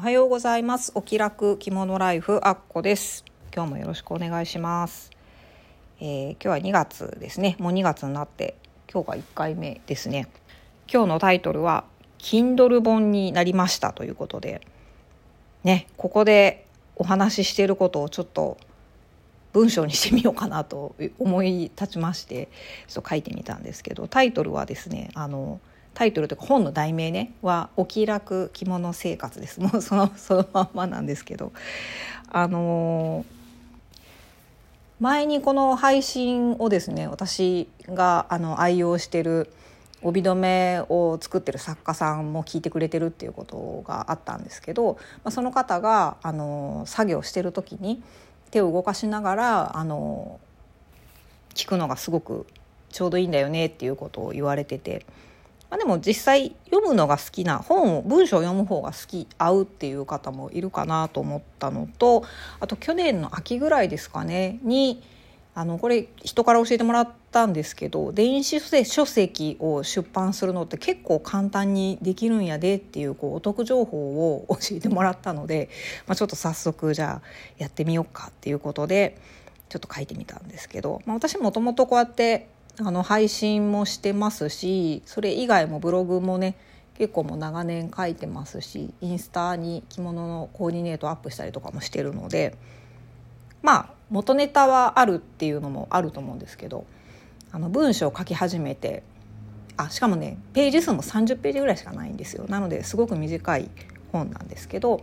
おはようございます。お気楽着物ライフアッコです。今日もよろしくお願いします、えー、今日は2月ですね。もう2月になって今日が1回目ですね。今日のタイトルは Kindle 本になりましたということでねここでお話ししていることをちょっと文章にしてみようかなと思い立ちましてちょっと書いてみたんですけどタイトルはですねあのタイトルとか本の題名ねは「お気楽着物生活」です もうそのそのまんまなんですけどあの前にこの配信をですね私があの愛用してる帯留めを作ってる作家さんも聞いてくれてるっていうことがあったんですけど、まあ、その方があの作業してる時に手を動かしながらあの聞くのがすごくちょうどいいんだよねっていうことを言われてて。まあ、でも実際読むのが好きな本を文章を読む方が好き合うっていう方もいるかなと思ったのとあと去年の秋ぐらいですかねにあのこれ人から教えてもらったんですけど電子書籍を出版するのって結構簡単にできるんやでっていうこうお得情報を教えてもらったので、まあ、ちょっと早速じゃあやってみようかっていうことでちょっと書いてみたんですけど、まあ、私もともとこうやってあの配信もしてますしそれ以外もブログもね結構もう長年書いてますしインスタに着物のコーディネートアップしたりとかもしてるのでまあ元ネタはあるっていうのもあると思うんですけどあの文章を書き始めてあしかもねページ数も30ページぐらいしかないんですよなのですごく短い本なんですけど、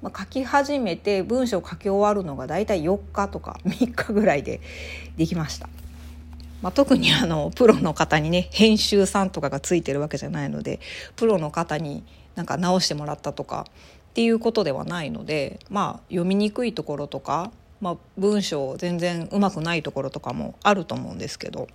まあ、書き始めて文章を書き終わるのが大体4日とか3日ぐらいでできました。まあ、特にあのプロの方にね編集さんとかがついてるわけじゃないのでプロの方になんか直してもらったとかっていうことではないので、まあ、読みにくいところとか、まあ、文章全然うまくないところとかもあると思うんですけど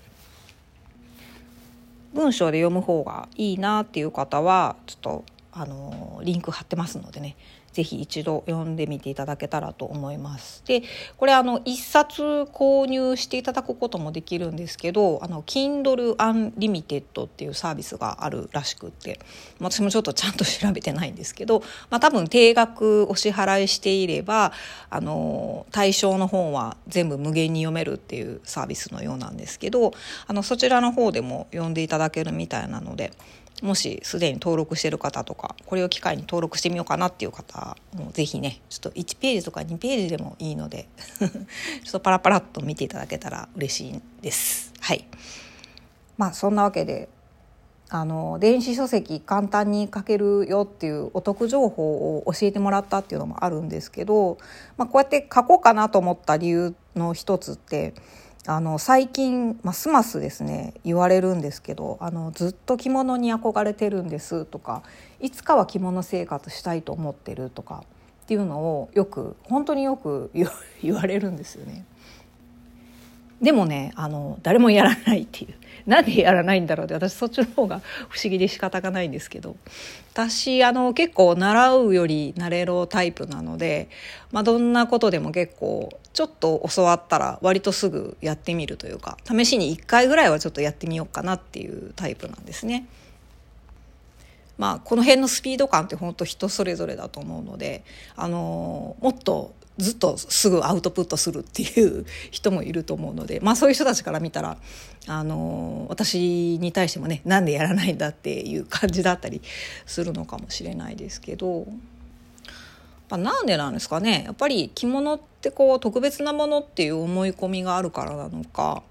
文章で読む方がいいなっていう方はちょっとあのリンク貼ってますのでねぜひ一度読んでみていただけたらと思います。でこれあの一冊購入していただくこともできるんですけどあの Kindle Unlimited っていうサービスがあるらしくって私もちょっとちゃんと調べてないんですけど、まあ、多分定額お支払いしていればあの対象の本は全部無限に読めるっていうサービスのようなんですけどあのそちらの方でも読んでいただけるみたいなので。もしすでに登録してる方とかこれを機会に登録してみようかなっていう方もぜひねちょっと1ページとか2ページでもいいので ちょっとパラパラっと見ていただけたら嬉しいです。はいまあそんなわけであの電子書籍簡単に書けるよっていうお得情報を教えてもらったっていうのもあるんですけど、まあ、こうやって書こうかなと思った理由の一つってあの最近ますますですね言われるんですけどあのずっと着物に憧れてるんですとかいつかは着物生活したいと思ってるとかっていうのをよく本当によく 言われるんですよね。でもねあの誰もやらないっていうなんでやらないんだろうって私そっちの方が不思議で仕方がないんですけど私あの結構習うより慣れろタイプなので、まあ、どんなことでも結構ちょっと教わったら割とすぐやってみるというか試しに1回ぐらいはちょっとやってみようかなっていうタイプなんですね。まあ、この辺のスピード感って本当人それぞれだと思うのであのもっとずっとすぐアウトプットするっていう人もいると思うので、まあ、そういう人たちから見たらあの私に対してもねなんでやらないんだっていう感じだったりするのかもしれないですけど。ま、なんでなんですかねやっぱり着物ってこう特別なものっていう思い込みがあるからなのか、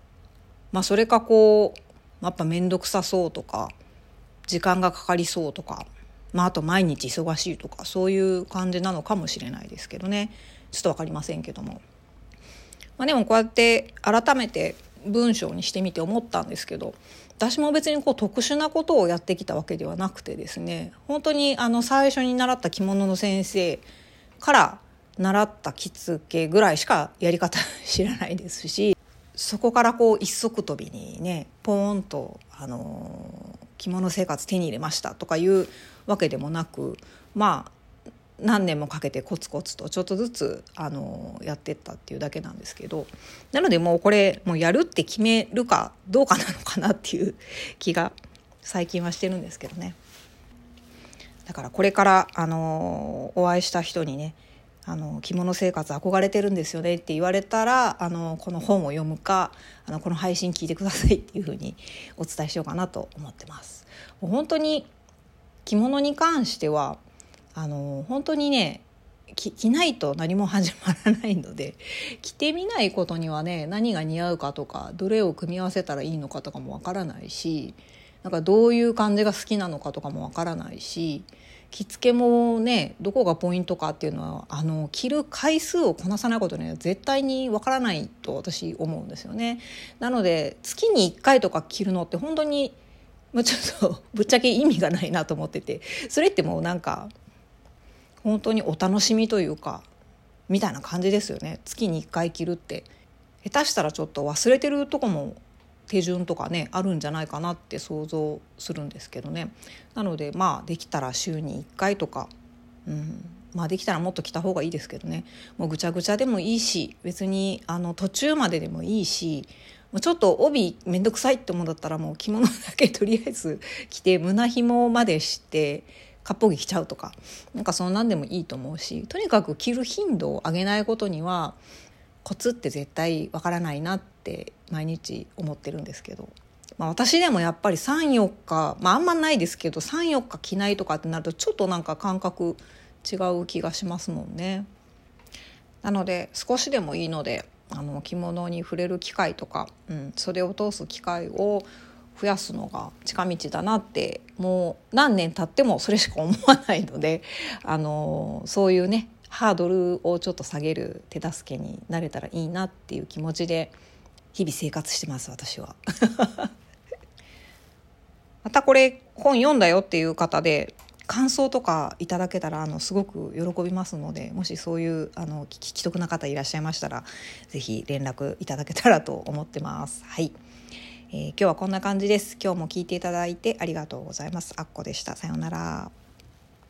まあ、それかこうやっぱ面倒くさそうとか時間がかかりそうとか、まあ、あと毎日忙しいとかそういう感じなのかもしれないですけどね。ちょっと分かりませんけども、まあ、でもこうやって改めて文章にしてみて思ったんですけど私も別にこう特殊なことをやってきたわけではなくてですね本当にあの最初に習った着物の先生から習った着付けぐらいしかやり方知らないですしそこからこう一足飛びにねポーンとあの着物生活手に入れましたとかいうわけでもなくまあ何年もかけてコツコツとちょっとずつあのやってったっていうだけなんですけどなのでもうこれもうやるって決めるかどうかなのかなっていう気が最近はしてるんですけどね。だからこれからあのお会いした人にねあの着物生活憧れてるんですよねって言われたらあのこの本を読むかあのこの配信聞いてくださいっていうふうにお伝えしようかなと思ってます。もう本当に着物に関してはあの本当にね着ないと何も始まらないので着てみないことにはね何が似合うかとかどれを組み合わせたらいいのかとかもわからないしなんかどういう感じが好きなのかとかもわからないし着付けもねどこがポイントかっていうのはあの着る回数をこなさないことには絶対にわからないと私思うんですよね。なので月に1回とか着るのって本当にもうちょっと ぶっちゃけ意味がないなと思っててそれってもうなんか本当にお楽しみというかみたいな感じですよね月に1回着るって下手したらちょっと忘れてるとこも手順とかねあるんじゃないかなって想像するんですけどね。なのでまあできたら週に1回とか、うん、まあできたらもっと着た方がいいですけどね。もうぐちゃぐちゃでもいいし別にあの途中まででもいいしちょっと帯めんどくさいって思うんだったらもう着物だけとりあえず着て胸紐までして割烹着着ちゃうとか。なんかそんなんでもいいと思うしとにかく着る頻度を上げないことにはコツって絶対わからないなって毎日思ってるんですけど、まあ、私でもやっぱり34日、まあ、あんまないですけど34日着ないとかってなるとちょっとなんか感覚違う気がしますもんね。なので少しでもいいのであの着物に触れる機会とか、うん、袖を通す機会を増やすのが近道だなってもう何年経ってもそれしか思わないので あのそういうねハードルをちょっと下げる手助けになれたらいいなっていう気持ちで日々生活してます私は。またこれ本読んだよっていう方で感想とかいただけたらあのすごく喜びますのでもしそういうあの聞き得な方いらっしゃいましたら是非連絡いただけたらと思ってます。はい、えー、今日はこんな感じです。今日も聞いていただいてありがとうございます。あっこでした。さようなら。